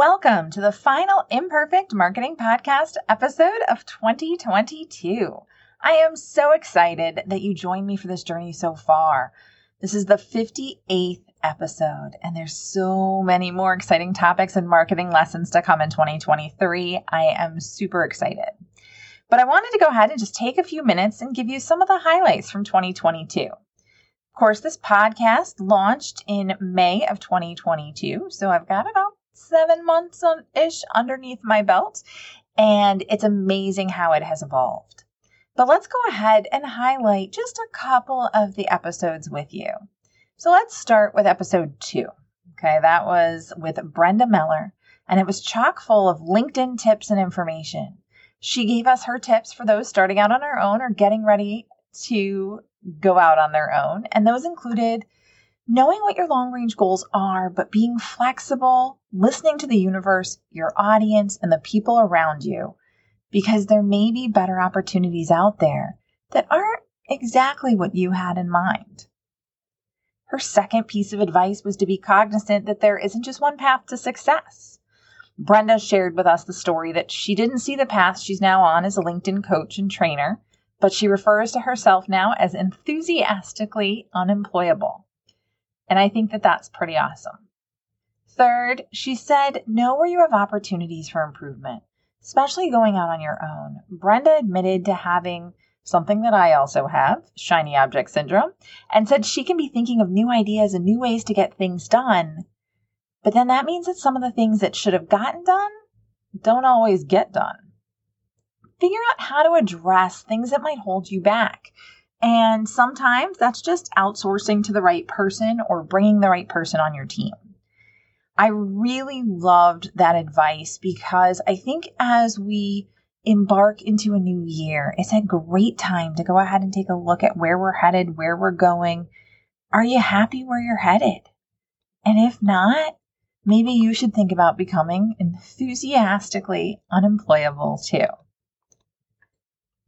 Welcome to the final Imperfect Marketing Podcast episode of 2022. I am so excited that you joined me for this journey so far. This is the 58th episode, and there's so many more exciting topics and marketing lessons to come in 2023. I am super excited. But I wanted to go ahead and just take a few minutes and give you some of the highlights from 2022. Of course, this podcast launched in May of 2022, so I've got about seven months on ish underneath my belt, and it's amazing how it has evolved. But let's go ahead and highlight just a couple of the episodes with you. So let's start with episode two. Okay, that was with Brenda Meller, and it was chock full of LinkedIn tips and information. She gave us her tips for those starting out on their own or getting ready to go out on their own. And those included knowing what your long range goals are, but being flexible, listening to the universe, your audience, and the people around you, because there may be better opportunities out there that aren't exactly what you had in mind. Her second piece of advice was to be cognizant that there isn't just one path to success. Brenda shared with us the story that she didn't see the path she's now on as a LinkedIn coach and trainer, but she refers to herself now as enthusiastically unemployable. And I think that that's pretty awesome. Third, she said, know where you have opportunities for improvement, especially going out on your own. Brenda admitted to having something that I also have, shiny object syndrome, and said she can be thinking of new ideas and new ways to get things done. But then that means that some of the things that should have gotten done don't always get done. Figure out how to address things that might hold you back. And sometimes that's just outsourcing to the right person or bringing the right person on your team. I really loved that advice because I think as we embark into a new year, it's a great time to go ahead and take a look at where we're headed, where we're going. Are you happy where you're headed? And if not, maybe you should think about becoming enthusiastically unemployable too.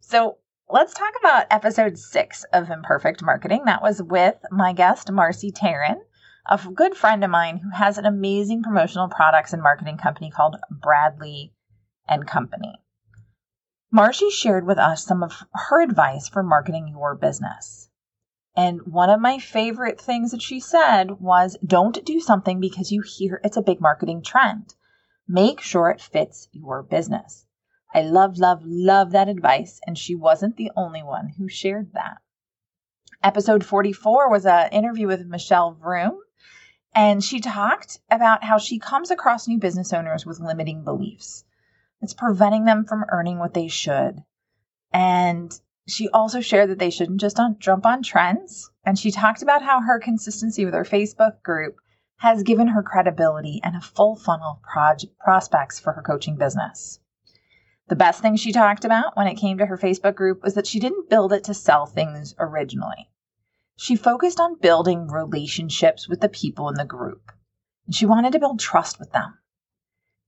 So, Let's talk about episode six of Imperfect Marketing. That was with my guest, Marci Taran, a good friend of mine who has an amazing promotional products and marketing company called Bradley and Company. Marcy shared with us some of her advice for marketing your business. And one of my favorite things that she said was don't do something because you hear it's a big marketing trend. Make sure it fits your business. I love, love, love that advice, and she wasn't the only one who shared that. Episode 44 was an interview with Michelle Vroom, and she talked about how she comes across new business owners with limiting beliefs. It's preventing them from earning what they should. And she also shared that they shouldn't just jump on trends. And she talked about how her consistency with her Facebook group has given her credibility and a full funnel of project prospects for her coaching business. The best thing she talked about when it came to her Facebook group was that she didn't build it to sell things originally. She focused on building relationships with the people in the group, and she wanted to build trust with them.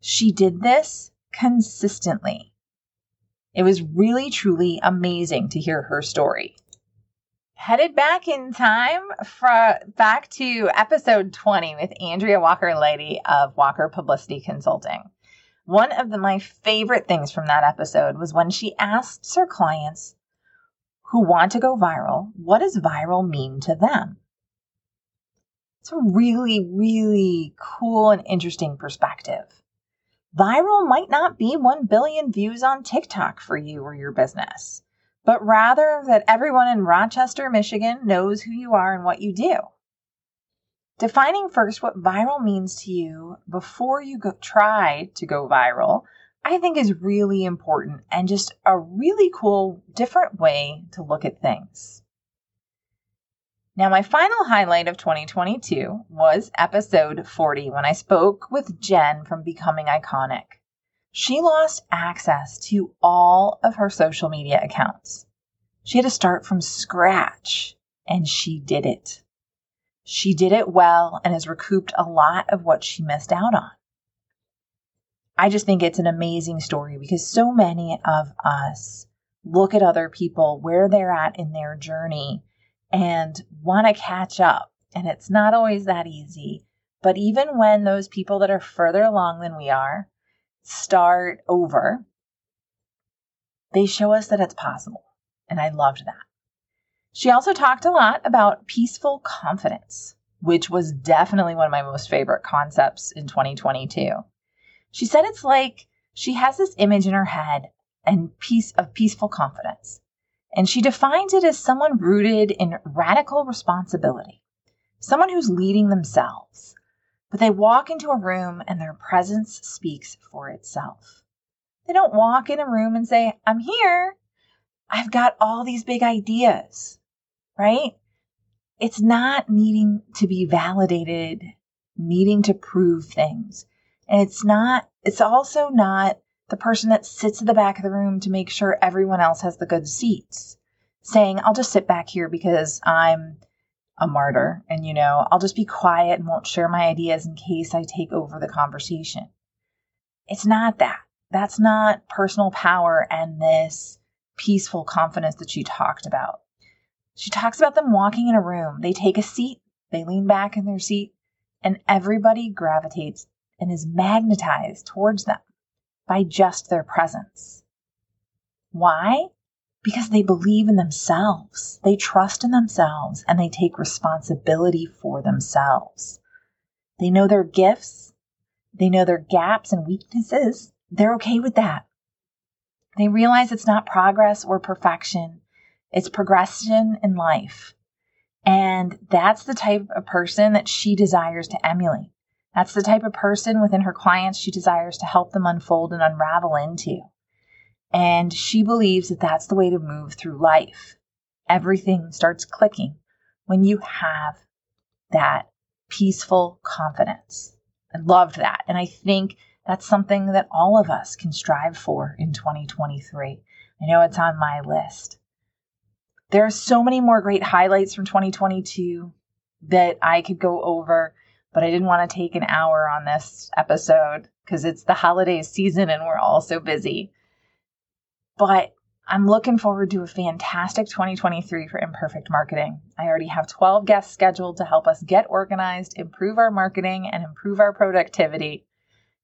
She did this consistently. It was really, truly amazing to hear her story. Headed back in time for back to episode 20 with Andrea Walker Leidy of Walker Publicity Consulting. One of the, my favorite things from that episode was when she asked her clients who want to go viral, what does viral mean to them? It's a really, really cool and interesting perspective. Viral might not be 1 billion views on TikTok for you or your business, but rather that everyone in Rochester, Michigan knows who you are and what you do. Defining first what viral means to you before you go, try to go viral, I think is really important and just a really cool, different way to look at things. Now, my final highlight of 2022 was episode 40 when I spoke with Jen from Becoming Iconic. she lost access to all of her social media accounts. She had to start from scratch, and she did it. She did it well and has recouped a lot of what she missed out on. I just think it's an amazing story because so many of us look at other people where they're at in their journey and want to catch up. And it's not always that easy. But even when those people that are further along than we are start over, they show us that it's possible. And I loved that. She also talked a lot about peaceful confidence, which was definitely one of my most favorite concepts in 2022. She said it's like she has this image in her head and peace of peaceful confidence. And she defines it as someone rooted in radical responsibility, someone who's leading themselves, but they walk into a room and their presence speaks for itself. They don't walk in a room and say, I'm here. I've got all these big ideas, right? It's not needing to be validated, needing to prove things. And it's not, it's also not the person that sits at the back of the room to make sure everyone else has the good seats, saying, I'll just sit back here because I'm a martyr and, you know, I'll just be quiet and won't share my ideas in case I take over the conversation. It's not that. That's not personal power and this peaceful confidence that you talked about. She talks about them walking in a room. They take a seat, they lean back in their seat, and everybody gravitates and is magnetized towards them by just their presence. Why? because they believe in themselves, they trust in themselves, and they take responsibility for themselves. They know their gifts, they know their gaps and weaknesses. They're okay with that. They realize it's not progress or perfection, it's progression in life. And that's the type of person that she desires to emulate. That's the type of person within her clients she desires to help them unfold and unravel into. And she believes that that's the way to move through life. Everything starts clicking when you have that peaceful confidence. I loved that. And I think that's something that all of us can strive for in 2023. I know it's on my list. There are so many more great highlights from 2022 that I could go over, but I didn't want to take an hour on this episode because it's the holiday season and we're all so busy. But I'm looking forward to a fantastic 2023 for Imperfect Marketing. I already have 12 guests scheduled to help us get organized, improve our marketing, and improve our productivity.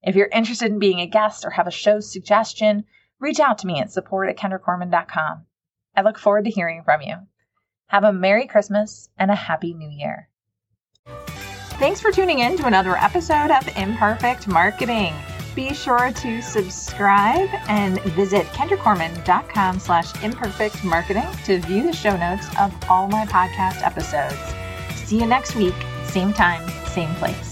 If you're interested in being a guest or have a show suggestion, reach out to me at support at kendracorman.com. I look forward to hearing from you. Have a Merry Christmas and a Happy New Year. Thanks for tuning in to another episode of Imperfect Marketing. Be sure to subscribe and visit kendracorman.com slash imperfect marketing to view the show notes of all my podcast episodes. See you next week, same time, same place.